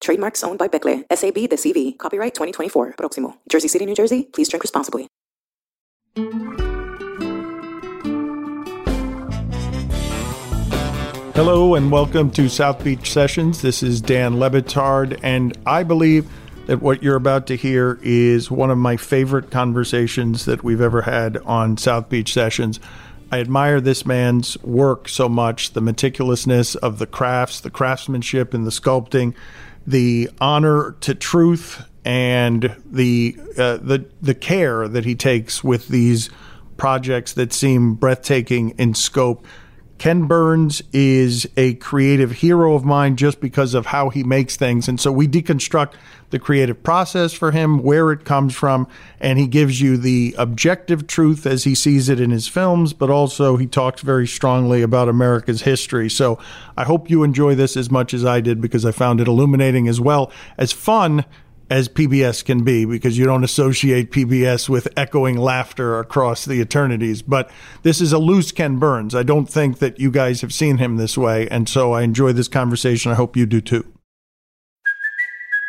Trademarks owned by Beckley, SAB the CV. Copyright 2024. Proximo. Jersey City, New Jersey. Please drink responsibly. Hello and welcome to South Beach Sessions. This is Dan Le Batard, and I believe that what you're about to hear is one of my favorite conversations that we've ever had on South Beach Sessions. I admire this man's work so much the meticulousness of the crafts, the craftsmanship, and the sculpting, the honor to truth, and the uh, the the care that he takes with these projects that seem breathtaking in scope. Ken Burns is a creative hero of mine just because of how he makes things. And so we deconstruct the creative process for him, where it comes from, and he gives you the objective truth as he sees it in his films, but also he talks very strongly about America's history. So I hope you enjoy this as much as I did because I found it illuminating as well as fun as PBS can be because you don't associate PBS with echoing laughter across the eternities. But this is a loose Ken Burns. I don't think that you guys have seen him this way. And so I enjoy this conversation. I hope you do too.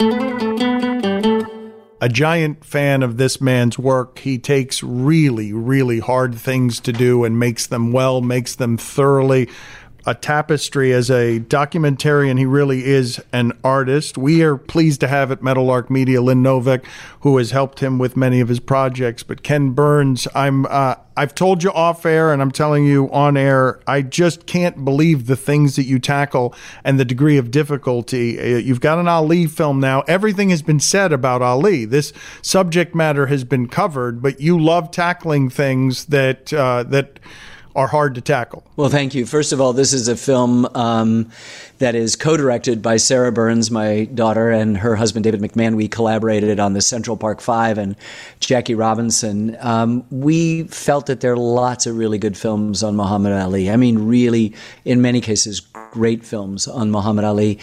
A giant fan of this man's work. He takes really, really hard things to do and makes them well, makes them thoroughly. A tapestry as a documentarian, he really is an artist. We are pleased to have at Meadowlark Media Lynn Novick, who has helped him with many of his projects. But Ken Burns, I'm uh, I've told you off air, and I'm telling you on air. I just can't believe the things that you tackle and the degree of difficulty. Uh, You've got an Ali film now. Everything has been said about Ali. This subject matter has been covered, but you love tackling things that uh, that are hard to tackle. Well, thank you. First of all, this is a film um, that is co directed by Sarah Burns, my daughter, and her husband, David McMahon. We collaborated on the Central Park Five and Jackie Robinson. Um, we felt that there are lots of really good films on Muhammad Ali. I mean, really, in many cases, great films on Muhammad Ali.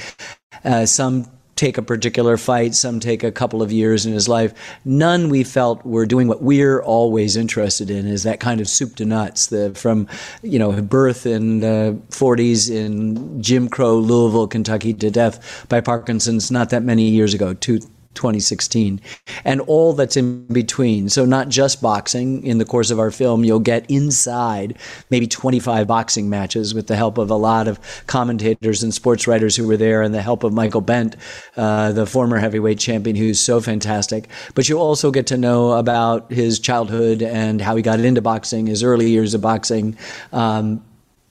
Uh, some take a particular fight, some take a couple of years in his life. None we felt were doing what we're always interested in is that kind of soup to nuts, the from you know birth in the 40s in Jim Crow, Louisville, Kentucky to death by Parkinson's not that many years ago, two 2016, and all that's in between. So, not just boxing. In the course of our film, you'll get inside maybe 25 boxing matches with the help of a lot of commentators and sports writers who were there, and the help of Michael Bentt, uh, the former heavyweight champion, who's so fantastic. But you'll also get to know about his childhood and how he got into boxing, his early years of boxing. Um,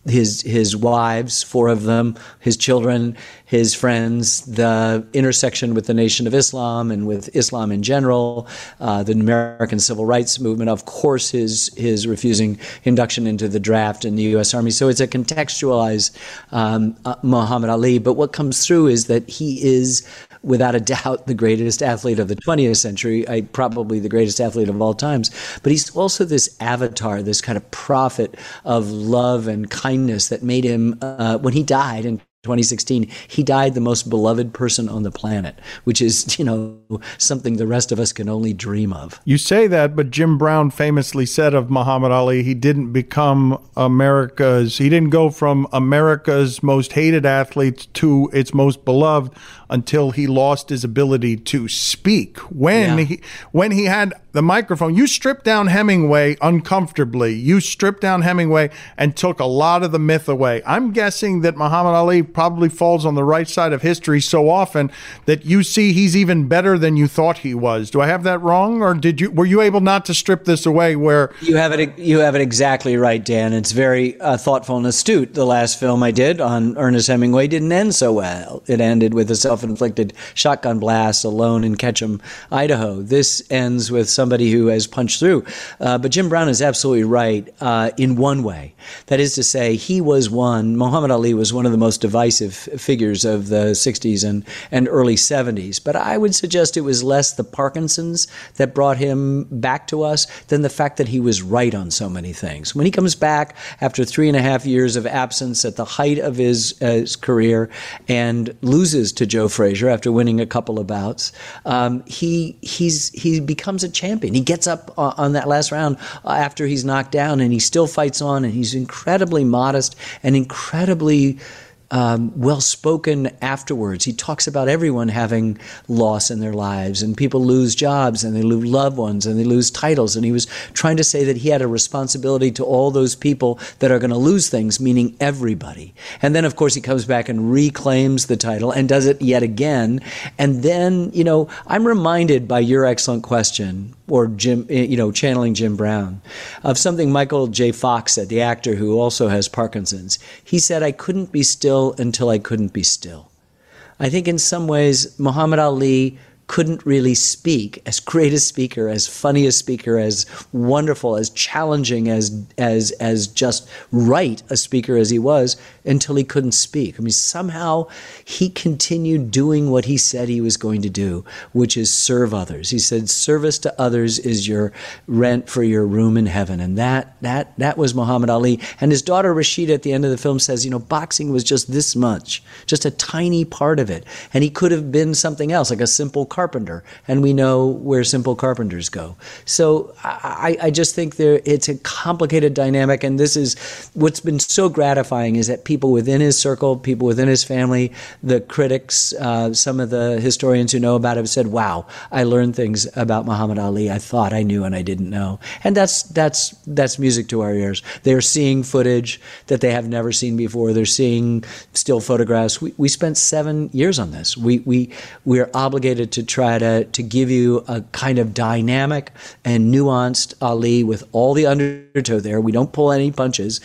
his his wives, four of them, his children, his friends, the intersection with the Nation of Islam and with Islam in general, uh, the American Civil Rights Movement, of course, his his refusing induction into the draft in the U.S. Army. So it's a contextualized um, uh, Muhammad Ali. But what comes through is that he is without a doubt the greatest athlete of the 20th century, I, probably the greatest athlete of all times. But he's also this avatar, this kind of prophet of love and kindness that made him, uh, when he died in 2016, he died the most beloved person on the planet, which is, you know, something the rest of us can only dream of. You say that, but Jim Brown famously said of Muhammad Ali, he didn't become America's, he didn't go from America's most hated athletes to its most beloved until he lost his ability to speak. When Yeah. he when he had the microphone. You stripped down Hemingway uncomfortably. You stripped down Hemingway and took a lot of the myth away. I'm guessing that Muhammad Ali probably falls on the right side of history so often that you see he's even better than you thought he was. Do I have that wrong, or did you were you able not to strip this away? Where you have it, you have it exactly right, Dan. It's very uh, thoughtful and astute. The last film I did on Ernest Hemingway didn't end so well. It ended with a self-inflicted shotgun blast alone in Ketchum, Idaho. This ends with somebody who has punched through. Uh, but Jim Brown is absolutely right uh, in one way. That is to say, he was one. Muhammad Ali was one of the most divisive figures of the 60s and, and early 70s. But I would suggest it was less the Parkinson's that brought him back to us than the fact that he was right on so many things. When he comes back after three and a half years of absence at the height of his, uh, his career and loses to Joe Frazier after winning a couple of bouts, um, he he's he becomes a champion. He gets up on that last round after he's knocked down, and he still fights on, and he's incredibly modest and incredibly um, well spoken afterwards. He talks about everyone having loss in their lives, and people lose jobs, and they lose loved ones, and they lose titles. And he was trying to say that he had a responsibility to all those people that are going to lose things, meaning everybody. And then, of course, he comes back and reclaims the title and does it yet again. And then, you know, I'm reminded by your excellent question or Jim, eh, you know, channeling Jim Brown, of something Michael J. Fox said, the actor who also has Parkinson's. He said, I couldn't be still until I couldn't be still. I think in some ways, Muhammad Ali couldn't really speak as great a speaker as funny a speaker as wonderful as challenging as as as just right a speaker as he was until he couldn't speak. I mean somehow he continued doing what he said he was going to do which is serve others. He said service to others is your rent for your room in heaven. And that that that was muhammad ali. And his daughter rashida at the end of the film says you know boxing was just this much just a tiny part of it. And he could have been something else like a simple carpenter, and we know where simple carpenters go. So I, I just think there it's a complicated dynamic, and this is what's been so gratifying is that people within his circle, people within his family, the critics, uh, some of the historians who know about him said, "Wow, I learned things about Muhammad Ali I thought I knew and I didn't know," and that's that's that's music to our ears. They're seeing footage that they have never seen before. They're seeing still photographs. We, we spent seven years on this. We we we are obligated to try to, to give you a kind of dynamic and nuanced Ali with all the undertow there. We don't pull any punches.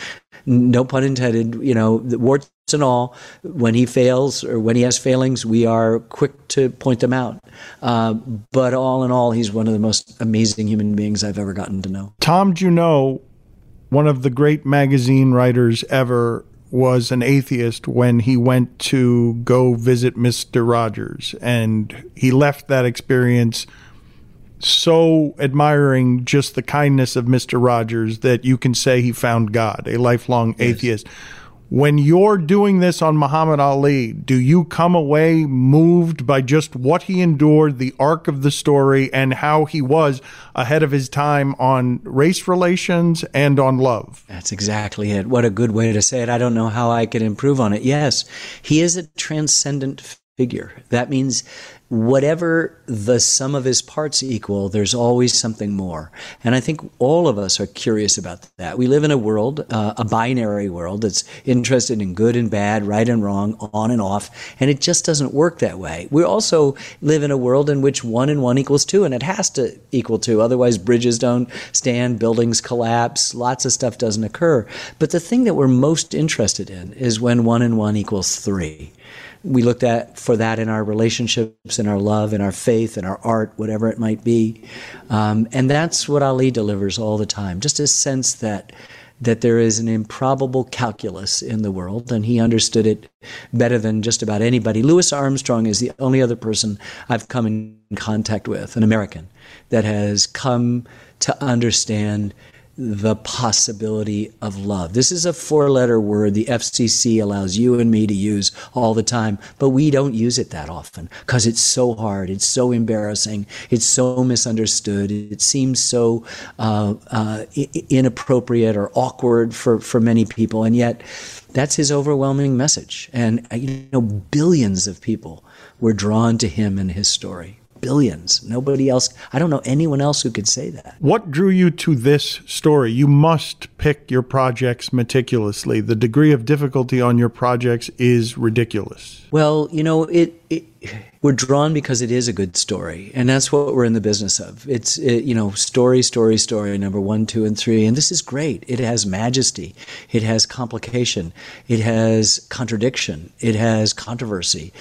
No pun intended, you know, warts and all. When he fails or when he has failings, we are quick to point them out. Uh, but all in all, he's one of the most amazing human beings I've ever gotten to know. Tom Junod, one of the great magazine writers ever, was an atheist when he went to go visit Mr. Rogers. And he left that experience so admiring just the kindness of Mr. Rogers that you can say he found God, a lifelong yes. atheist. When you're doing this on Muhammad Ali, do you come away moved by just what he endured, the arc of the story, and how he was ahead of his time on race relations and on love? That's exactly it. What a good way to say it. I don't know how I could improve on it. Yes, he is a transcendent figure. That means whatever the sum of his parts equal, there's always something more. And I think all of us are curious about that. We live in a world, uh, a binary world that's interested in good and bad, right and wrong, on and off, and it just doesn't work that way. We also live in a world in which one and one equals two, and it has to equal two. Otherwise, bridges don't stand, buildings collapse, lots of stuff doesn't occur. But the thing that we're most interested in is when one and one equals three we looked at for that in our relationships, in our love, in our faith, in our art, whatever it might be. Um, and that's what Ali delivers all the time. Just a sense that that there is an improbable calculus in the world, and he understood it better than just about anybody. Louis Armstrong is the only other person I've come in contact with, an American, that has come to understand the possibility of love. This is a four letter word the FCC allows you and me to use all the time, but we don't use it that often because it's so hard, it's so embarrassing, it's so misunderstood, it seems so uh, uh, inappropriate or awkward for, for many people, and yet that's his overwhelming message. And, uh, you know, billions of people were drawn to him and his story. Billions. Nobody else, I don't know anyone else who could say that. What drew you to this story? You must pick your projects meticulously. The degree of difficulty on your projects is ridiculous. Well, you know, it, it we're drawn because it is a good story, and that's what we're in the business of. It's it, you know, story, story, story, number one, two, and three, and this is great. It has majesty, it has complication, it has contradiction, it has controversy,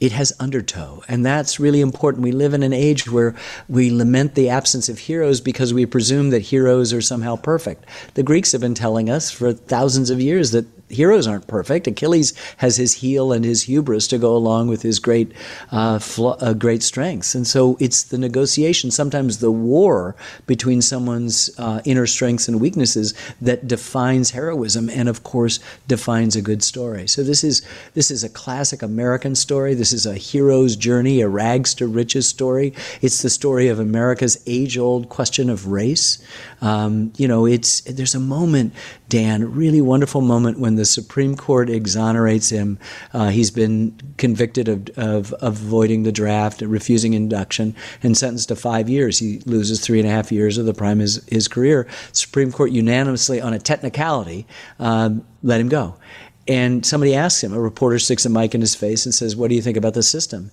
it has undertow. And that's really important. We live in an age where we lament the absence of heroes because we presume that heroes are somehow perfect. The Greeks have been telling us for thousands of years that heroes aren't perfect. Achilles has his heel and his hubris to go along with his great, uh, fl- uh, great strengths. And so it's the negotiation, sometimes the war between someone's uh, inner strengths and weaknesses that defines heroism, and of course defines a good story. So this is this is a classic American story. This is a hero's journey, a rags to riches story. It's the story of America's age-old question of race. Um, you know, it's there's a moment, Dan, a really wonderful moment when the Supreme Court exonerates him. Uh, he's been convicted of, of, avoiding the draft, refusing induction, and sentenced to five years. He loses three and a half years of the prime of his, his career. Supreme Court unanimously, on a technicality, um, let him go. And somebody asks him, a reporter sticks a mic in his face and says, What do you think about the system?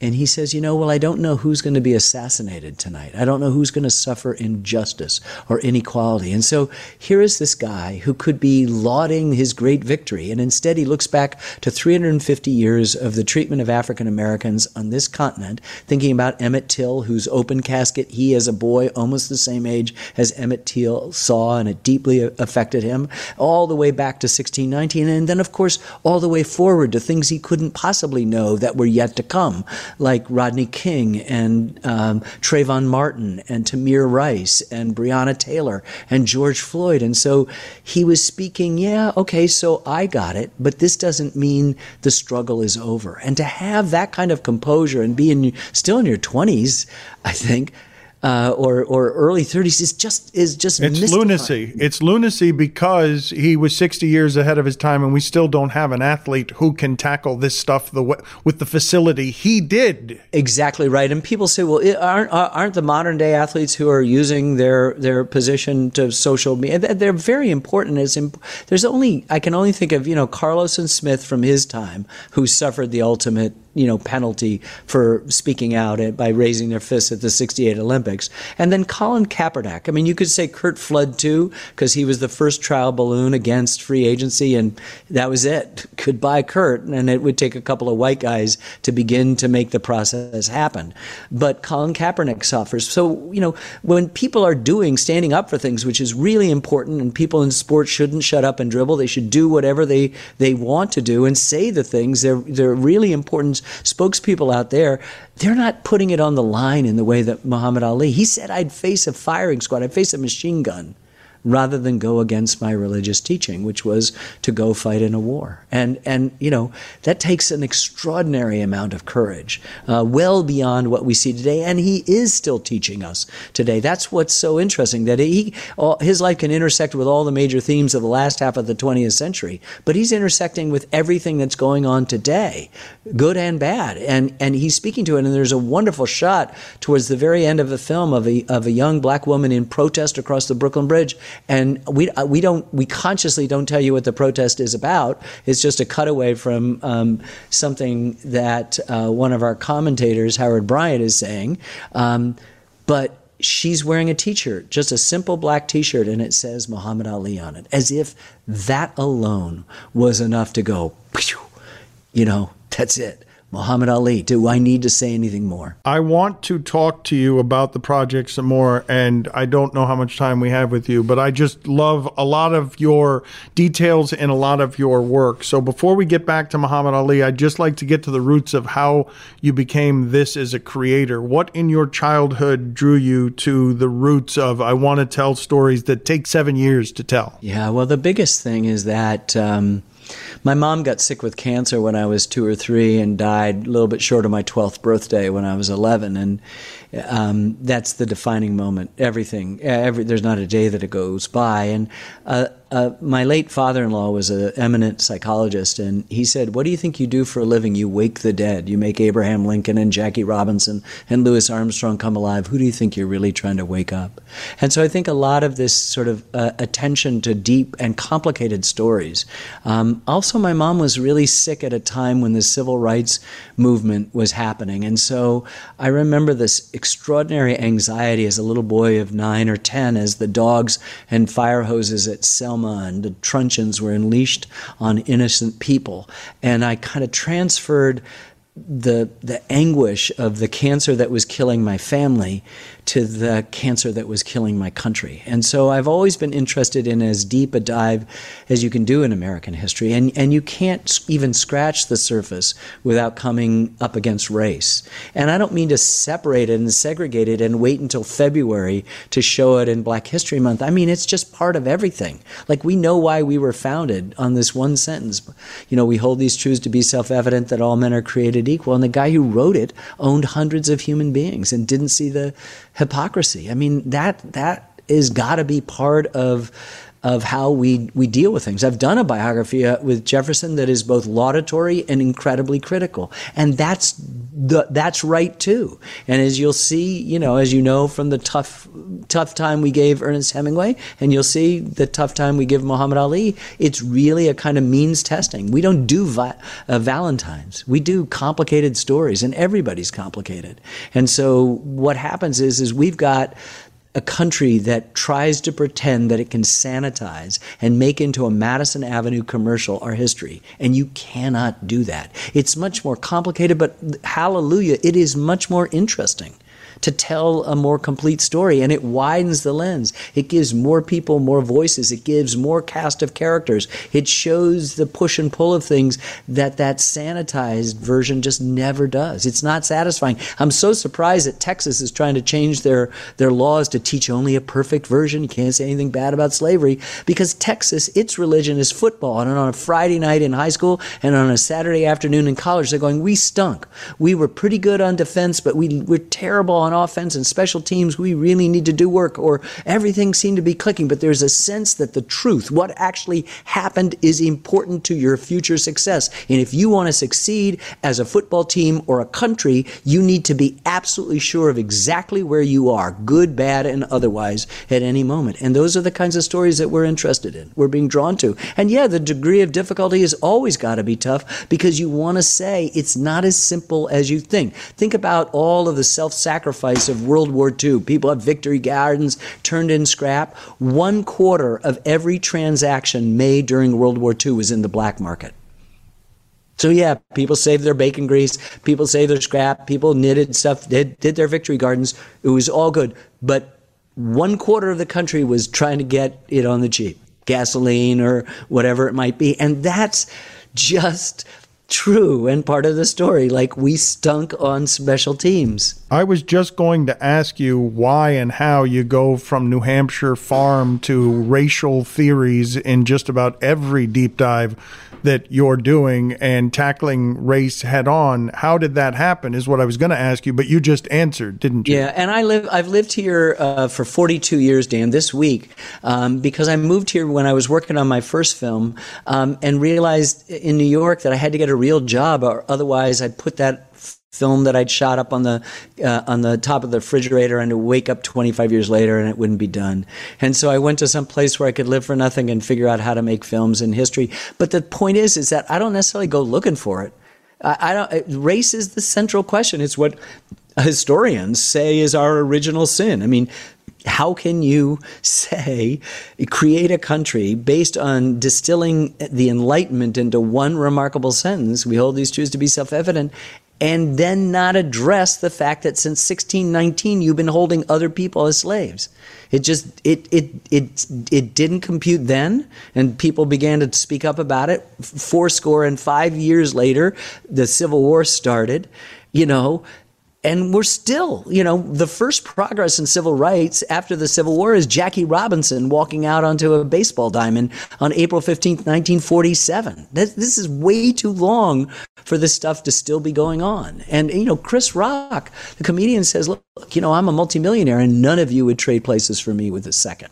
And he says, You know, well, I don't know who's going to be assassinated tonight. I don't know who's going to suffer injustice or inequality. And so here is this guy who could be lauding his great victory. And instead, he looks back to 350 years of the treatment of African Americans on this continent, thinking about Emmett Till, whose open casket he, as a boy, almost the same age as Emmett Till, saw, and it deeply affected him, all the way back to 1619. And then, of course, all the way forward to things he couldn't possibly know that were yet to come like Rodney King and um, Trayvon Martin and Tamir Rice and Breonna Taylor and George Floyd. And so he was speaking, yeah, okay, so I got it, but this doesn't mean the struggle is over. And to have that kind of composure and be in, still in your 20s, I think, uh, or or early 30s is just is just it's mystifying. lunacy. It's lunacy because he was 60 years ahead of his time, and we still don't have an athlete who can tackle this stuff the way, with the facility he did. Exactly right. And people say, well, aren't aren't the modern day athletes who are using their their position to social media? They're very important. As imp- there's only I can only think of you know Carlos and Smith from his time who suffered the ultimate you know penalty for speaking out by raising their fists at the 68 Olympics. And then Colin Kaepernick. I mean, you could say Curt Flood too because he was the first trial balloon against free agency and that was it. Goodbye Curt. and it would take a couple of white guys to begin to make the process happen. But Colin Kaepernick suffers. So, you know, when people are doing standing up for things which is really important and people in sports shouldn't shut up and dribble, they should do whatever they they want to do and say the things they're they're really important spokespeople out there, they're not putting it on the line in the way that Muhammad Ali. He said, I'd face a firing squad, I'd face a machine gun rather than go against my religious teaching, which was to go fight in a war. And, and you know, that takes an extraordinary amount of courage, uh, well beyond what we see today. And he is still teaching us today. That's what's so interesting, that he, all, his life can intersect with all the major themes of the last half of the 20th century, but he's intersecting with everything that's going on today, good and bad. And, and he's speaking to it. And there's a wonderful shot towards the very end of the film of a, of a young black woman in protest across the Brooklyn Bridge and we uh, we don't we consciously don't tell you what the protest is about. It's just a cutaway from um, something that uh, one of our commentators, Howard Bryant, is saying. Um, but she's wearing a t-shirt, just a simple black t-shirt, and it says Muhammad Ali on it, as if that alone was enough to go. You know, that's it. Muhammad Ali. Do I need to say anything more? I want to talk to you about the project some more, and I don't know how much time we have with you, but I just love a lot of your details and a lot of your work. So before we get back to Muhammad Ali, I'd just like to get to the roots of how you became this as a creator. What in your childhood drew you to the roots of I want to tell stories that take seven years to tell? Yeah, well, the biggest thing is that. Um, my mom got sick with cancer when I was two or three and died a little bit short of my 12th birthday when I was 11. And Um, that's the defining moment. Everything, every, there's not a day that it goes by. And uh, uh, my late father-in-law was an eminent psychologist, and he said, "What do you think you do for a living? You wake the dead. You make Abraham Lincoln and Jackie Robinson and Louis Armstrong come alive. Who do you think you're really trying to wake up?" And so I think a lot of this sort of uh, attention to deep and complicated stories. Um, also, my mom was really sick at a time when the civil rights movement was happening, and so I remember this extraordinary anxiety as a little boy of nine or ten as the dogs and fire hoses at Selma and the truncheons were unleashed on innocent people. And I kind of transferred the the anguish of the cancer that was killing my family to the cancer that was killing my country. And so I've always been interested in as deep a dive as you can do in American history. And, and you can't even scratch the surface without coming up against race. And I don't mean to separate it and segregate it and wait until February to show it in Black History Month. I mean, it's just part of everything. Like we know why we were founded on this one sentence. You know, we hold these truths to be self evident that all men are created equal. And the guy who wrote it owned hundreds of human beings and didn't see the hypocrisy. I mean, that that is got to be part of of how we we deal with things. I've done a biography uh, with Jefferson that is both laudatory and incredibly critical, and that's the, that's right too. And as you'll see, you know, as you know from the tough tough time we gave Ernest Hemingway, and you'll see the tough time we give Muhammad Ali, it's really a kind of means testing. We don't do vi- uh, Valentines. We do complicated stories, and everybody's complicated. And so what happens is is we've got a country that tries to pretend that it can sanitize and make into a Madison Avenue commercial our history. And you cannot do that. It's much more complicated, but hallelujah, it is much more interesting to tell a more complete story and it widens the lens. It gives more people more voices. It gives more cast of characters. It shows the push and pull of things that that sanitized version just never does. It's not satisfying. I'm so surprised that Texas is trying to change their, their laws to teach only a perfect version. You can't say anything bad about slavery because Texas, its religion is football. And on a Friday night in high school and on a Saturday afternoon in college, they're going, we stunk. We were pretty good on defense, but we, we're terrible on offense and special teams, we really need to do work, or everything seemed to be clicking. But there's a sense that the truth, what actually happened, is important to your future success. And if you want to succeed as a football team or a country, you need to be absolutely sure of exactly where you are, good, bad, and otherwise, at any moment. And those are the kinds of stories that we're interested in, we're being drawn to. And yeah, the degree of difficulty has always got to be tough because you want to say it's not as simple as you think. Think about all of the self sacrifice sacrifice of World War II. People have victory gardens turned in scrap. One quarter of every transaction made during World War II was in the black market. So yeah, people saved their bacon grease, people saved their scrap, people knitted stuff, did, did their victory gardens. It was all good. But one quarter of the country was trying to get it on the cheap, gasoline or whatever it might be. And that's just true and part of the story. Like we stunk on special teams. I was just going to ask you why and how you go from New Hampshire farm to racial theories in just about every deep dive that you're doing and tackling race head on. How did that happen? Is what I was going to ask you, but you just answered, didn't you? Yeah, and I live. I've lived here uh, for 42 years, Dan. This week, um, because I moved here when I was working on my first film, um, and realized in New York that I had to get a real job, or otherwise I'd put that film that I'd shot up on the uh, on the top of the refrigerator and to wake up 25 years later and it wouldn't be done. And so I went to some place where I could live for nothing and figure out how to make films in history. But the point is, is that I don't necessarily go looking for it. I, I don't. Race is the central question. It's what historians say is our original sin. I mean, how can you say create a country based on distilling the enlightenment into one remarkable sentence we hold these truths to be self-evident and then not address the fact that since 1619 you've been holding other people as slaves. It just it it it it didn't compute then, and people began to speak up about it. Four score and five years later, the Civil War started. You know, and we're still, you know, the first progress in civil rights after the Civil War is Jackie Robinson walking out onto a baseball diamond on April 15th, 1947. This, this is way too long for this stuff to still be going on. And, you know, Chris Rock, the comedian, says, look, you know, I'm a multimillionaire and none of you would trade places for me with a second.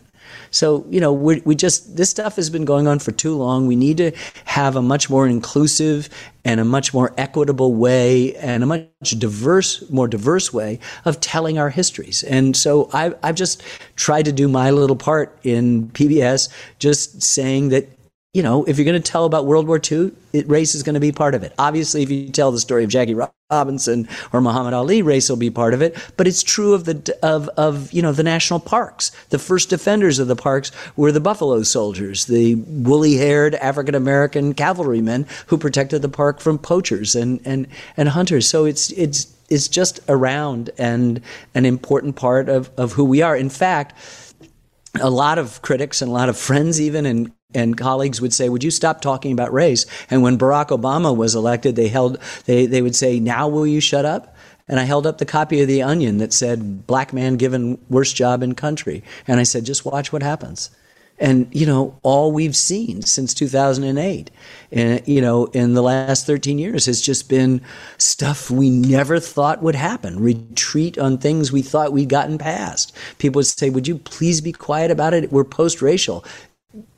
So, you know, we, just, this stuff has been going on for too long. We need to have a much more inclusive and a much more equitable way and a much diverse, more diverse way of telling our histories. And so I, I've just tried to do my little part in PBS, just saying that you know, if you're going to tell about World War II, it, race is going to be part of it. Obviously, if you tell the story of Jackie Robinson or Muhammad Ali, race will be part of it. But it's true of the of of you know the national parks. The first defenders of the parks were the buffalo soldiers, the woolly-haired African American cavalrymen who protected the park from poachers and and and hunters. So it's it's it's just around and an important part of of who we are. In fact a lot of critics and a lot of friends even and and colleagues would say, "Would you stop talking about race?" And when Barack Obama was elected, they held they they would say, "Now will you shut up?" And I held up the copy of The Onion that said, "Black man given worst job in country," and I said, "Just watch what happens." And you know, all we've seen since 2008, uh, you know, in the last 13 years has just been stuff we never thought would happen. Retreat on things we thought we'd gotten past. People would say, "Would you please be quiet about it? We're post-racial."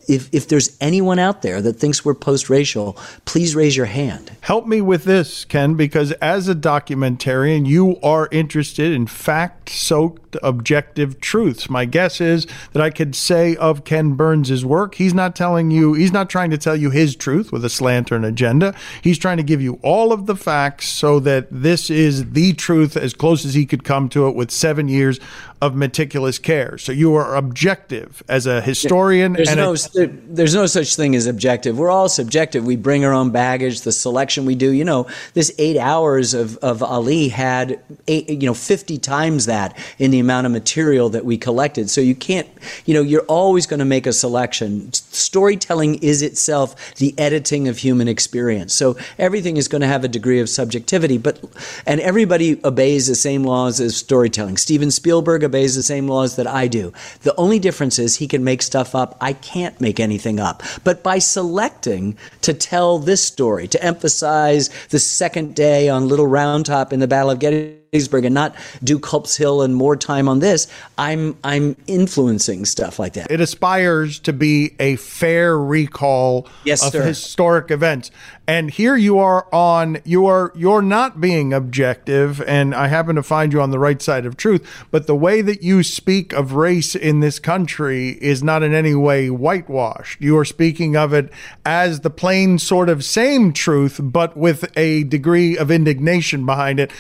If, if there's anyone out there that thinks we're post racial, please raise your hand. Help me with this, Ken, because as a documentarian, you are interested in fact soaked objective truths. My guess is that I could say of Ken Burns' work, he's not telling you, he's not trying to tell you his truth with a slant or an agenda. He's trying to give you all of the facts so that this is the truth as close as he could come to it with seven years of meticulous care. So you are objective as a historian. There's no, a, there's no such thing as objective. We're all subjective. We bring our own baggage. The selection we do, you know, this eight hours of, of Ali had eight, you know, 50 times that in the amount of material that we collected. So you can't, you know, you're always going to make a selection. Storytelling is itself the editing of human experience. So everything is going to have a degree of subjectivity, but, and everybody obeys the same laws as storytelling. Steven Spielberg obeys the same laws that I do. The only difference is he can make stuff up. I can't make anything up. But by selecting to tell this story, to emphasize the second day on Little Round Top in the Battle of Gettysburg, Gettysburg and not do Culp's Hill and more time on this, I'm I'm influencing stuff like that. It aspires to be a fair recall yes, of sir. historic events. And here you are on you are you're not being objective and I happen to find you on the right side of truth, but the way that you speak of race in this country is not in any way whitewashed. You are speaking of it as the plain sort of same truth but with a degree of indignation behind it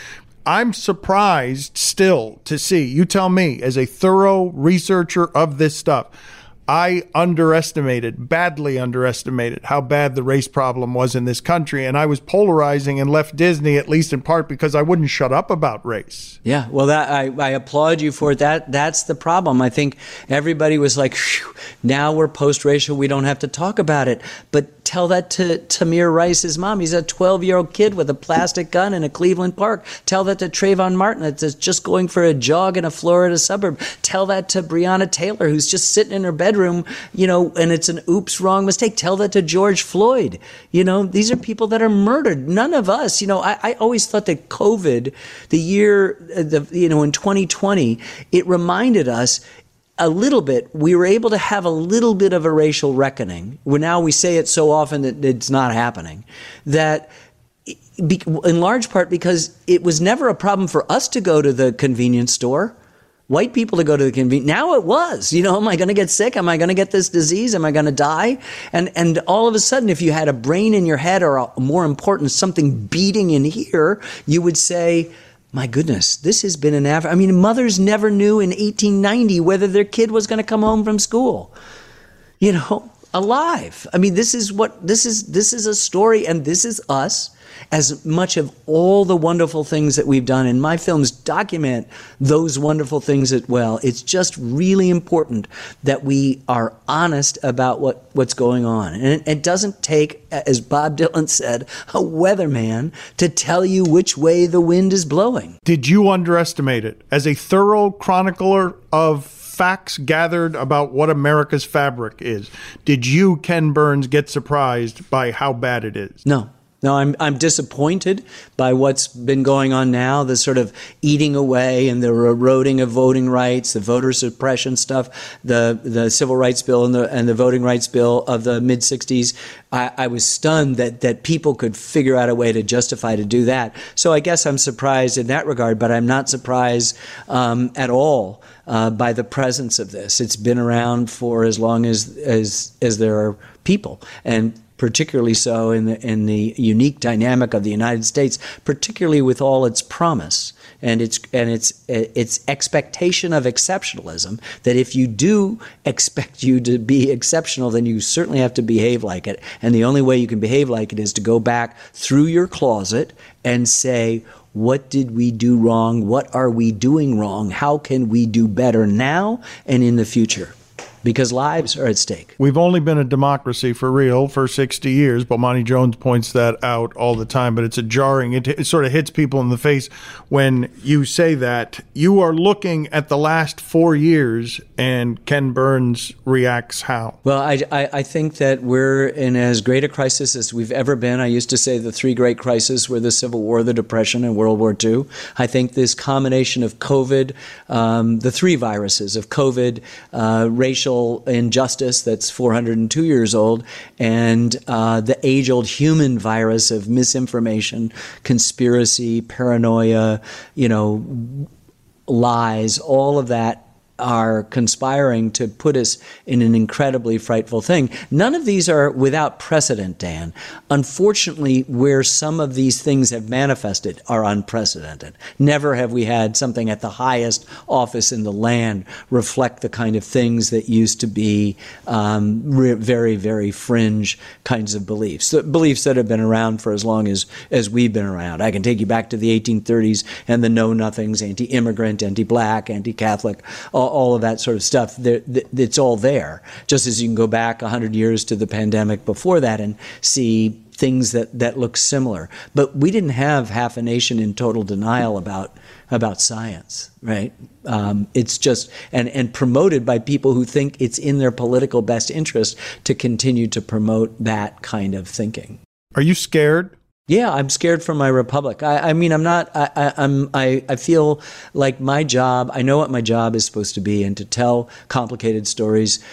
I'm surprised still to see, you tell me, as a thorough researcher of this stuff, I underestimated, badly underestimated, how bad the race problem was in this country. And I was polarizing and left Disney, at least in part, because I wouldn't shut up about race. Yeah, well, that I, I applaud you for that. That's the problem. I think everybody was like, now we're post racial. We don't have to talk about it. But tell that to Tamir Rice's mom. He's a 12 year old kid with a plastic gun in a Cleveland park. Tell that to Trayvon Martin that's just going for a jog in a Florida suburb. Tell that to Breonna Taylor who's just sitting in her bedroom, you know, and it's an oops, wrong mistake. Tell that to George Floyd. You know, these are people that are murdered. None of us, you know, I, I always thought that COVID, the year, uh, the, you know, in 2020, it reminded us a little bit, we were able to have a little bit of a racial reckoning. Where now we say it so often that it's not happening. That in large part because it was never a problem for us to go to the convenience store. White people to go to the convenience. Now it was. You know, am I going to get sick? Am I going to get this disease? Am I going to die? And and all of a sudden, if you had a brain in your head, or a, more important, something beating in here, you would say, my goodness, this has been an average. I mean, mothers never knew in 1890 whether their kid was going to come home from school. You know, alive. I mean, this is what this is. This is a story, and this is us. As much of all the wonderful things that we've done, and my films document those wonderful things as well. It's just really important that we are honest about what, what's going on. And it, it doesn't take, as Bob Dylan said, a weatherman to tell you which way the wind is blowing. Did you underestimate it? As a thorough chronicler of facts gathered about what America's fabric is. Did you, Ken Burns, get surprised by how bad it is? No. No, I'm, I'm disappointed by what's been going on now, the sort of eating away and the eroding of voting rights, the voter suppression stuff, the, the civil rights bill and the, and the voting rights bill of the mid 60s. I, I was stunned that, that people could figure out a way to justify to do that. So I guess I'm surprised in that regard, but I'm not surprised um, at all uh, by the presence of this. It's been around for as long as, as, as there are people. And particularly so in the, in the unique dynamic of the United States, particularly with all its promise and its and its its expectation of exceptionalism. That if you do expect you to be exceptional, then you certainly have to behave like it. And the only way you can behave like it is to go back through your closet and say. What did we do wrong? What are we doing wrong? How can we do better now and in the future? Because lives are at stake. We've only been a democracy for real for 60 years. but Monty Jones points that out all the time, but it's a jarring, it, it sort of hits people in the face when you say that. You are looking at the last four years, and Ken Burns reacts how? Well, I, I, I think that we're in as great a crisis as we've ever been. I used to say the three great crises were the Civil War, the Depression, and World War II. I think this combination of COVID, um, the three viruses of COVID, uh, racial, social injustice that's 402 years old, and uh, the age old human virus of misinformation, conspiracy, paranoia, you know, lies, all of that are conspiring to put us in an incredibly frightful thing. None of these are without precedent, Dan. Unfortunately, where some of these things have manifested are unprecedented. Never have we had something at the highest office in the land reflect the kind of things that used to be um, very, very fringe kinds of beliefs. The beliefs that have been around for as long as, as we've been around. I can take you back to the 1830s and the know nothings, anti immigrant, anti black, anti Catholic, all all, of that sort of stuff. it's all there. Just as you can go back 100 years to the pandemic before that and see things that, that look similar. But we didn't have half a nation in total denial about about science, right? Um, it's just and and promoted by people who think it's in their political best interest to continue to promote that kind of thinking. Are you scared yeah, I'm scared for my republic. I, I mean, I'm not. I, I, I'm. I, I feel like my job. I know what my job is supposed to be, and to tell complicated stories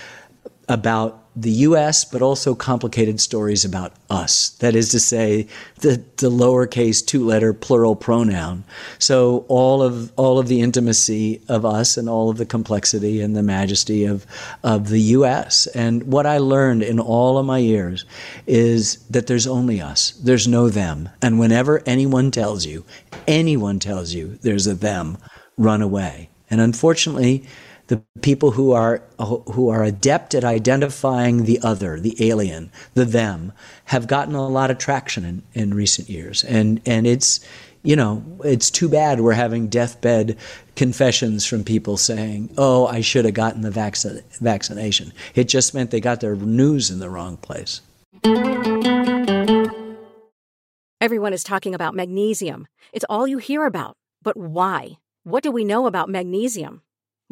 about the US, but also complicated stories about us. That is to say, the, the lowercase two letter plural pronoun. So all of all of the intimacy of us and all of the complexity and the majesty of, of the US. And what I learned in all of my years is that there's only us. There's no them. And whenever anyone tells you, anyone tells you there's a them, run away. And unfortunately, the people who are who are adept at identifying the other, the alien, the them, have gotten a lot of traction in, in recent years, and and it's you know it's too bad we're having deathbed confessions from people saying, "Oh, I should have gotten the vac- vaccination." It just meant they got their news in the wrong place. Everyone is talking about magnesium. It's all you hear about. But why? What do we know about magnesium?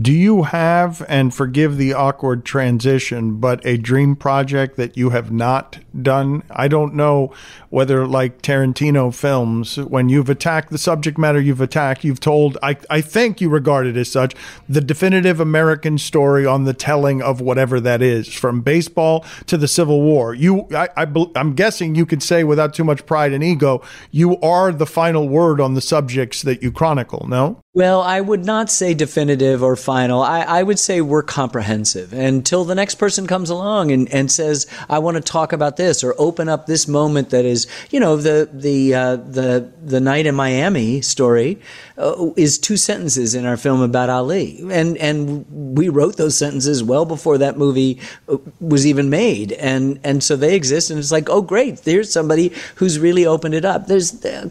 Do you have, and forgive the awkward transition, but a dream project that you have not done? I don't know whether, like Tarantino films, when you've attacked the subject matter you've attacked, you've told, I, I think you regard it as such, the definitive American story on the telling of whatever that is, from baseball to the Civil War. You, I, I, I'm guessing you could say without too much pride and ego, you are the final word on the subjects that you chronicle, no? Well, I would not say definitive or final. I, I would say we're comprehensive until the next person comes along and, and says, I want to talk about this or open up this moment that is, you know, the, the, uh, the, the night in Miami story uh, is two sentences in our film about Ali. And, and we wrote those sentences well before that movie uh, was even made. And, and so they exist. And it's like, oh, great. There's somebody who's really opened it up. There's uh,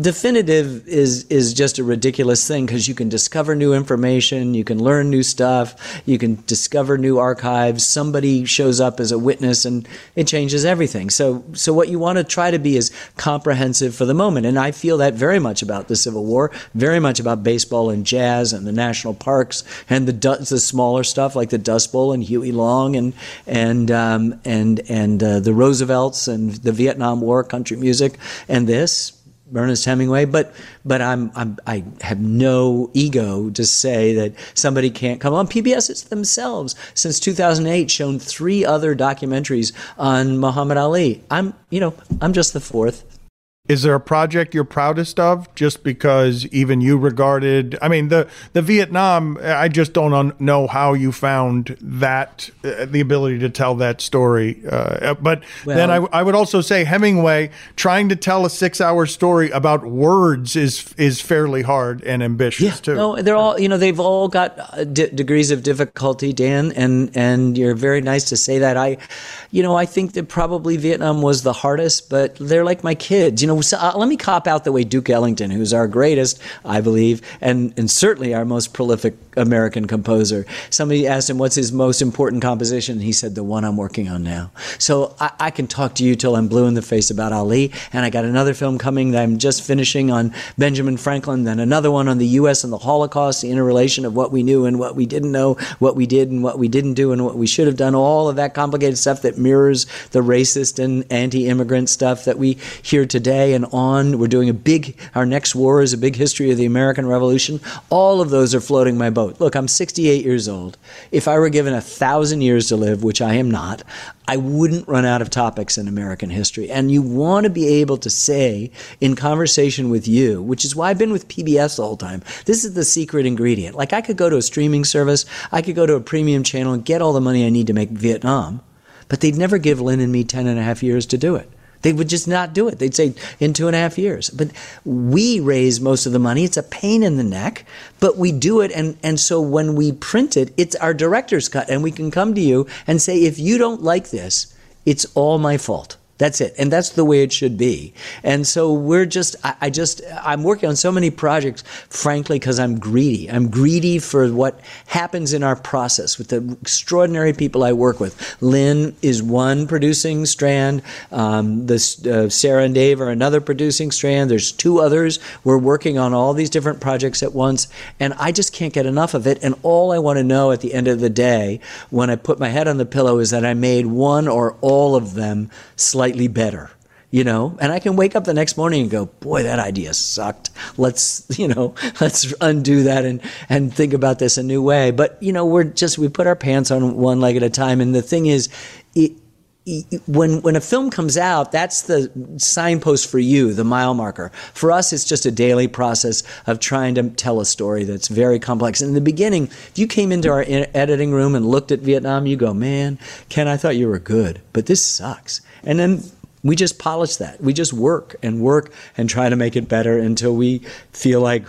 definitive is, is just a ridiculous thing because you can discover new information, you can learn new stuff, you can discover new archives. Somebody shows up as a witness, and it changes everything. So, so what you want to try to be is comprehensive for the moment, and I feel that very much about the Civil War, very much about baseball and jazz and the national parks and the the smaller stuff like the Dust Bowl and Huey Long and and um, and and uh, the Roosevelts and the Vietnam War country music and this Ernest Hemingway, but but I'm, I'm I have no ego to say that somebody can't come on. PBS It's themselves since 2008 shown three other documentaries on Muhammad Ali. I'm you know I'm just the fourth. Is there a project you're proudest of just because even you regarded I mean the the Vietnam I just don't know how you found that uh, the ability to tell that story uh, but well, then I, I would also say Hemingway trying to tell a 6-hour story about words is is fairly hard and ambitious yeah, too. No, they're all you know they've all got uh, d- degrees of difficulty Dan and and you're very nice to say that I you know I think that probably Vietnam was the hardest but they're like my kids you know know, so, uh, let me cop out the way Duke Ellington, who's our greatest, I believe, and, and certainly our most prolific American composer. Somebody asked him, What's his most important composition? And he said, The one I'm working on now. So I, I, can talk to you till I'm blue in the face about Ali. And I got another film coming that I'm just finishing on Benjamin Franklin, then another one on the U.S. and the Holocaust, the interrelation of what we knew and what we didn't know, what we did and what we didn't do, and what we should have done, all of that complicated stuff that mirrors the racist and anti immigrant stuff that we hear today and on. We're doing a big, our next war is a big history of the American Revolution. All of those are floating my boat boat. Look, I'm 68 years old. If I were given a thousand years to live, which I am not, I wouldn't run out of topics in American history. And you want to be able to say in conversation with you, which is why I've been with PBS the whole time, this is the secret ingredient. Like I could go to a streaming service, I could go to a premium channel and get all the money I need to make Vietnam, but they'd never give Lynn and me 10 and a half years to do it. They would just not do it. They'd say in two and a half years. But we raise most of the money. It's a pain in the neck, but we do it. And, and so when we print it, it's our director's cut. And we can come to you and say, if you don't like this, it's all my fault. That's it. And that's the way it should be. And so we're just, I, I just, I'm working on so many projects, frankly, because I'm greedy. I'm greedy for what happens in our process with the extraordinary people I work with. Lynn is one producing strand. Um, this, uh, Sarah and Dave are another producing strand. There's two others. We're working on all these different projects at once. And I just can't get enough of it. And all I want to know at the end of the day, when I put my head on the pillow, is that I made one or all of them slightly slightly better you know? And i can wake up the next morning and go boy that idea sucked. Let's you know let's undo that and and think about this a new way. But you know we're just we put our pants on one leg at a time. And the thing is it, when when a film comes out, that's the signpost for you, the mile marker. For us, it's just a daily process of trying to tell a story that's very complex. And in the beginning, if you came into our editing room and looked at Vietnam, you go, "Man, Ken, I thought you were good, but this sucks." And then we just polish that. We just work and work and try to make it better until we feel like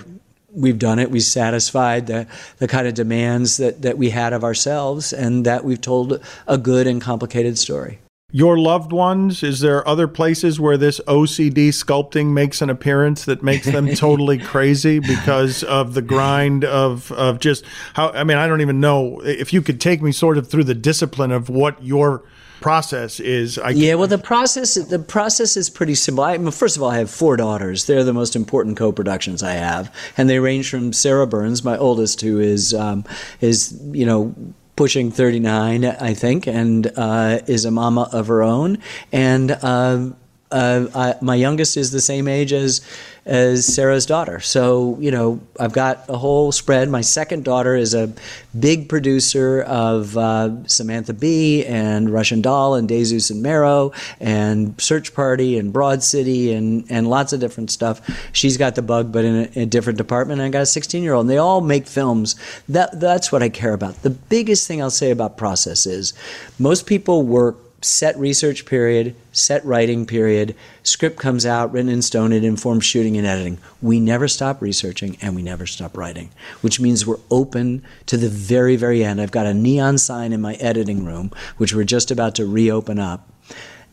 we've done it. We've satisfied the, the kind of demands that, that we had of ourselves and that we've told a good and complicated story. Your loved ones, is there other places where this OCD sculpting makes an appearance that makes them totally crazy because of the grind of, of just how, I mean, I don't even know if you could take me sort of through the discipline of what your process is. I yeah, well, the process the process is pretty simple. I, first of all, I have four daughters. They're the most important co-productions I have, and they range from Sarah Burns, my oldest, who is um, is you know pushing 39, I think, and uh, is a mama of her own. And uh, uh, I, my youngest is the same age as as Sarah's daughter. So you know, I've got a whole spread. My second daughter is a big producer of uh, Samantha Bee and Russian Doll and Desus and Mero and Search Party and Broad City and and lots of different stuff. She's got the bug, but in a, a different department. I got a 16 year old, and they all make films. That that's what I care about. The biggest thing I'll say about process is most people work set research period, set writing period, script comes out, written in stone, it informs shooting and editing. We never stop researching and we never stop writing, which means we're open to the very, very end. I've got a neon sign in my editing room, which we're just about to reopen up,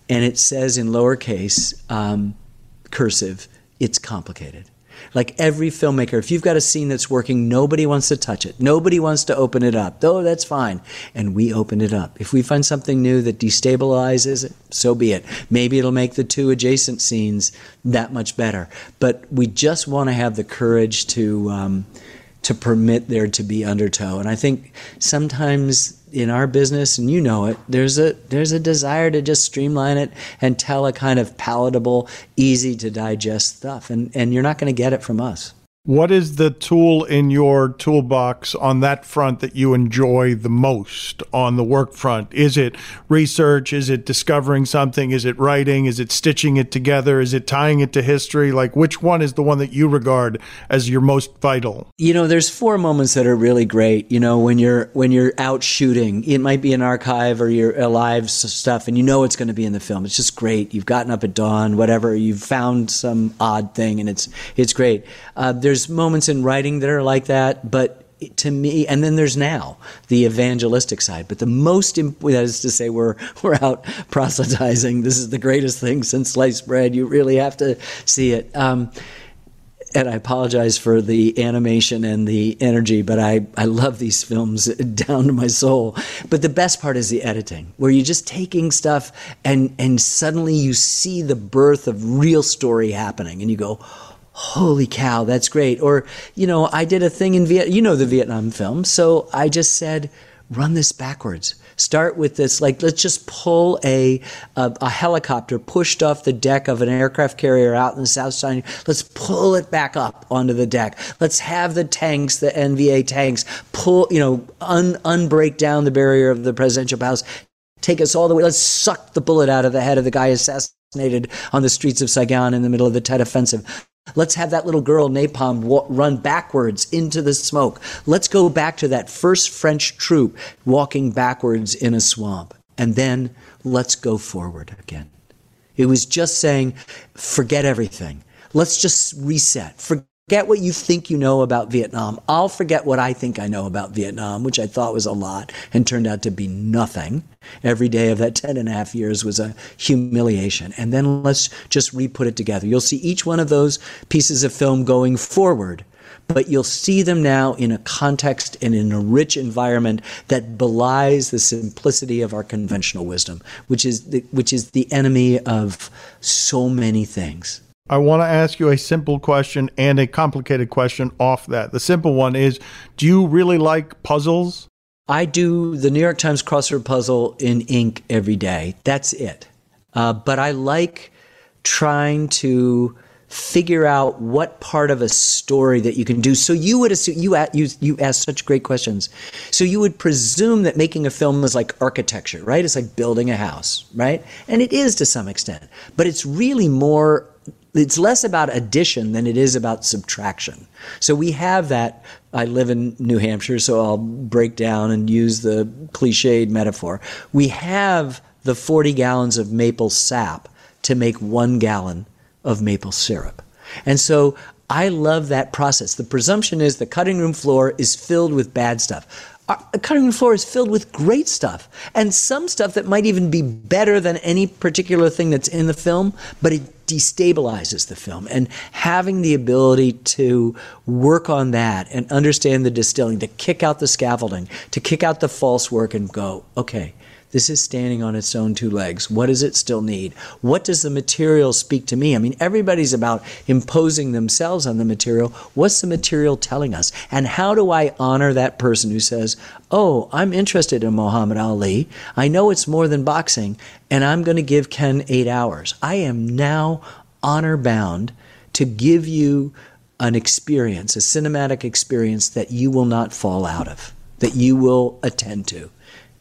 and it says in lowercase, um, cursive, it's complicated. Like every filmmaker, if you've got a scene that's working, nobody wants to touch it. Nobody wants to open it up. Oh, that's fine. And we open it up. If we find something new that destabilizes it, so be it. Maybe it'll make the two adjacent scenes that much better. But we just want to have the courage to. Um, to permit there to be undertow. And I think sometimes in our business, and you know it, there's a there's a desire to just streamline it and tell a kind of palatable, easy to digest stuff. And and you're not going to get it from us. What is the tool in your toolbox on that front that you enjoy the most on the work front? Is it research? Is it discovering something? Is it writing? Is it stitching it together? Is it tying it to history? Like, which one is the one that you regard as your most vital? You know, there's four moments that are really great. You know, when you're when you're out shooting, it might be an archive or your alive stuff, and you know it's going to be in the film. It's just great. You've gotten up at dawn, whatever. You've found some odd thing, and it's it's great. Uh, there's moments in writing that are like that, but to me, and then there's now the evangelistic side. But the most, that is to say, we're we're out proselytizing. This is the greatest thing since sliced bread. You really have to see it. Um, and I apologize for the animation and the energy, but I, I love these films down to my soul. But the best part is the editing, where you're just taking stuff and and suddenly you see the birth of real story happening, and you go, holy cow, that's great. Or, you know, I did a thing in Vietnam, you know, the Vietnam film. So I just said, run this backwards. Start with this, like, let's just pull a, a, a, helicopter pushed off the deck of an aircraft carrier out in the South Side. Let's pull it back up onto the deck. Let's have the tanks, the NVA tanks, pull, you know, un, unbreak down the barrier of the presidential palace. Take us all the way. Let's suck the bullet out of the head of the guy assassinated on the streets of Saigon in the middle of the Tet Offensive. Let's have that little girl, Napalm, run backwards into the smoke. Let's go back to that first French troop walking backwards in a swamp. And then let's go forward again. It was just saying, forget everything. Let's just reset. Forget Forget what you think you know about Vietnam. I'll forget what I think I know about Vietnam, which I thought was a lot and turned out to be nothing. Every day of that 10 and a half years was a humiliation. And then let's just re put it together. You'll see each one of those pieces of film going forward but you'll see them now in a context and in a rich environment that belies the simplicity of our conventional wisdom, which is the, which is the enemy of so many things. I want to ask you a simple question and a complicated question off that. The simple one is Do you really like puzzles? I do the New York Times crossword puzzle in ink every day. That's it. Uh, but I like trying to figure out what part of a story that you can do. So you would assume you you you ask such great questions. So you would presume that making a film is like architecture, right? It's like building a house, right? And it is to some extent, but it's really more it's less about addition than it is about subtraction. So we have that. I live in New Hampshire, so I'll break down and use the cliched metaphor. We have the 40 gallons of maple sap to make one gallon of maple syrup. And so I love that process. The presumption is the cutting room floor is filled with bad stuff. A cutting room floor is filled with great stuff and some stuff that might even be better than any particular thing that's in the film, but it destabilizes the film. And having the ability to work on that and understand the distilling, to kick out the scaffolding, to kick out the false work and go, okay, This is standing on its own two legs. What does it still need? What does the material speak to me? I mean, everybody's about imposing themselves on the material. What's the material telling us? And how do I honor that person who says, Oh, I'm interested in Muhammad Ali. I know it's more than boxing, and I'm going to give Ken eight hours. I am now honor bound to give you an experience, a cinematic experience that you will not fall out of, that you will attend to.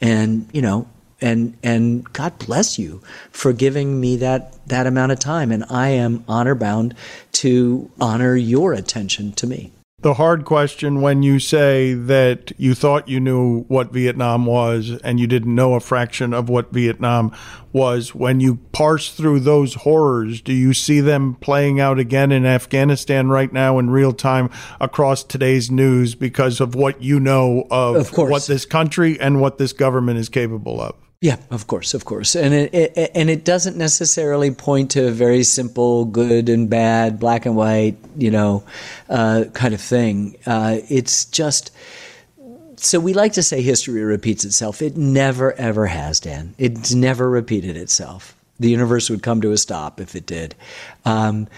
And, you know, and and God bless you for giving me that that amount of time and I am honor bound to honor your attention to me the hard question when you say that you thought you knew what Vietnam was and you didn't know a fraction of what Vietnam was. When you parse through those horrors, do you see them playing out again in Afghanistan right now in real time across today's news because of what you know of, of what this country and what this government is capable of? Yeah, of course, of course, and it, it, and it doesn't necessarily point to a very simple good and bad, black and white, you know, uh, kind of thing. Uh, it's just so we like to say history repeats itself. It never ever has, Dan. It's never repeated itself. The universe would come to a stop if it did. Um,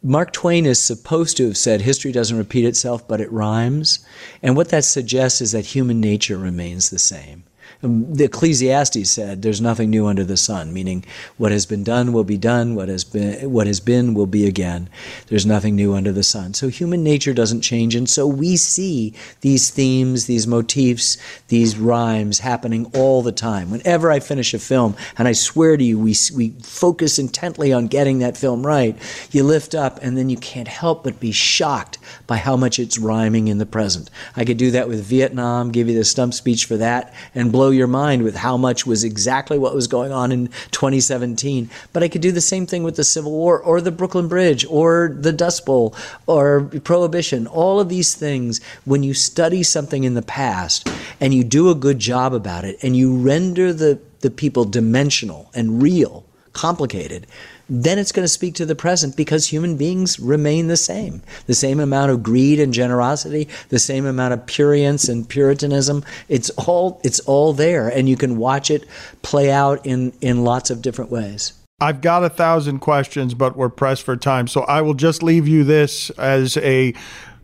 Mark Twain is supposed to have said history doesn't repeat itself, but it rhymes. And what that suggests is that human nature remains the same. Um, the Ecclesiastes said, "There's nothing new under the sun," meaning what has been done will be done. What has been what has been will be again. There's nothing new under the sun. So human nature doesn't change, and so we see these themes, these motifs, these rhymes happening all the time. Whenever I finish a film, and I swear to you, we we focus intently on getting that film right. You lift up, and then you can't help but be shocked by how much it's rhyming in the present. I could do that with Vietnam, give you the stump speech for that, and blow blow your mind with how much was exactly what was going on in 2017. But I could do the same thing with the Civil War or the Brooklyn Bridge or the Dust Bowl or Prohibition. All of these things, when you study something in the past and you do a good job about it and you render the, the people dimensional and real, complicated, then it's going to speak to the present because human beings remain the same. The same amount of greed and generosity, the same amount of purience and puritanism. It's all it's all there and you can watch it play out in in lots of different ways. I've got a thousand questions, but we're pressed for time. So I will just leave you this as a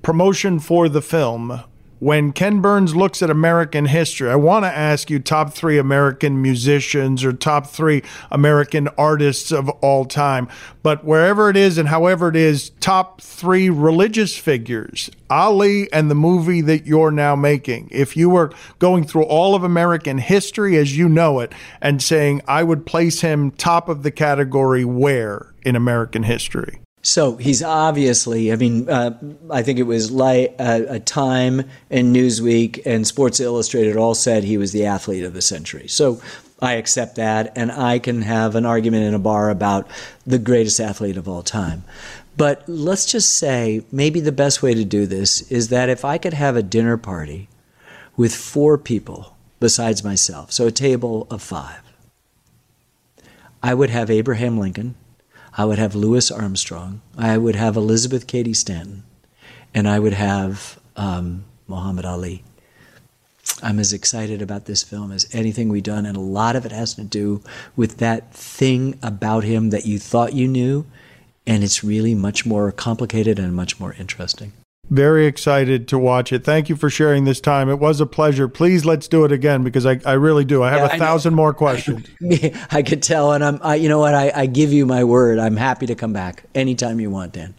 promotion for the film when Ken Burns looks at American history, I want to ask you top three American musicians or top three American artists of all time. But wherever it is and however it is, top three religious figures, Ali and the movie that you're now making. If you were going through all of American history as you know it and saying, I would place him top of the category where in American history? So he's obviously, I mean, uh, I think it was like uh, a Time and Newsweek and Sports Illustrated all said he was the athlete of the century. So I accept that, and I can have an argument in a bar about the greatest athlete of all time. But let's just say maybe the best way to do this is that if I could have a dinner party with four people besides myself, so a table of five, I would have Abraham Lincoln I would have Louis Armstrong, I would have Elizabeth Cady Stanton, and I would have um, Muhammad Ali. I'm as excited about this film as anything we've done, and a lot of it has to do with that thing about him that you thought you knew, and it's really much more complicated and much more interesting. Very excited to watch it. Thank you for sharing this time. It was a pleasure. Please let's do it again because I, I really do. I have yeah, a thousand more questions. I could tell, and I'm I, you know what I, I give you my word. I'm happy to come back anytime you want, Dan.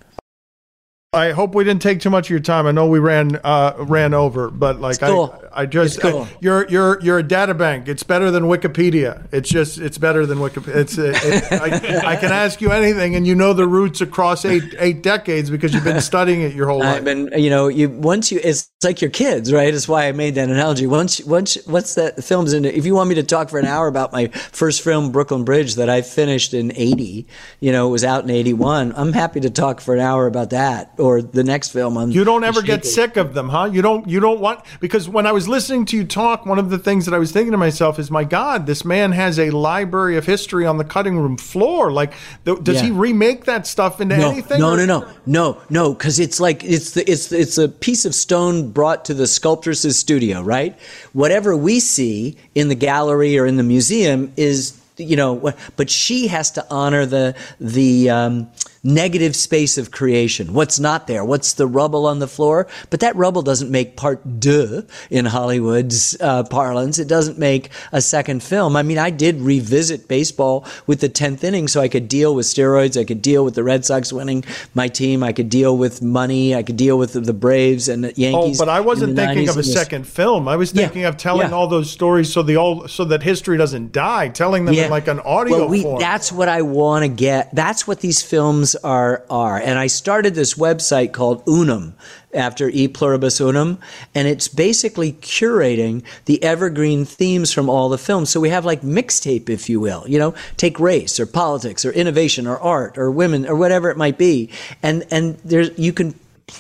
I hope we didn't take too much of your time. I know we ran uh, ran over, but like cool. I, I just cool. I, you're you're you're a data bank. It's better than Wikipedia. It's just it's better than Wikipedia. It's it, it, I, I, can ask you anything, and you know the roots across eight eight decades because you've been studying it your whole life. I've been you know you once you it's like your kids, right? That's why I made that analogy. Once once what's that films in? If you want me to talk for an hour about my first film Brooklyn Bridge that I finished in eighty, you know, it was out in eighty one. I'm happy to talk for an hour about that or the next film. On you don't ever get sick of them, huh? You don't. You don't want because when I was was listening to you talk, one of the things that I was thinking to myself is, my God, this man has a library of history on the cutting room floor. Like, th- does Yeah. he remake that stuff into no, anything? No, no, no, no, no, because it's like it's the it's it's a piece of stone brought to the sculptress's studio, right? Whatever we see in the gallery or in the museum is you know, but she has to honor the the um, negative space of creation. What's not there? What's the rubble on the floor? But that rubble doesn't make part deux in Hollywood's uh, parlance. It doesn't make a second film. I mean, I did revisit baseball with the tenth inning, so I could deal with steroids. I could deal with the Red Sox winning my team. I could deal with money. I could deal with the, the Braves and the Oh, Yankees. but I wasn't thinking of a second film. I was Yeah, thinking of telling yeah. all those stories so the old so that history doesn't die, telling them in like an audio well, we, form. That's what I want to get. That's what these films are are. And I started this website called Unum after E Pluribus Unum, and it's basically curating the evergreen themes from all the films. So we have like mixtape, if you will. You know, take race or politics or innovation or art or women or whatever it might be, and and there's you can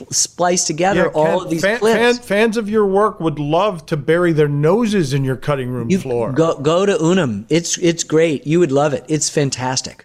splice together Yeah, all of these fan- clips. fan- fans of your work would love to bury their noses in your cutting room You floor. Go go to Unum. It's it's great. You would love it. It's fantastic.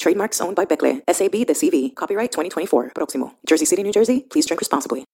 Trademarks owned by Becle. SAB de CV, copyright 2024, Proximo. Jersey City, New Jersey, please drink responsibly.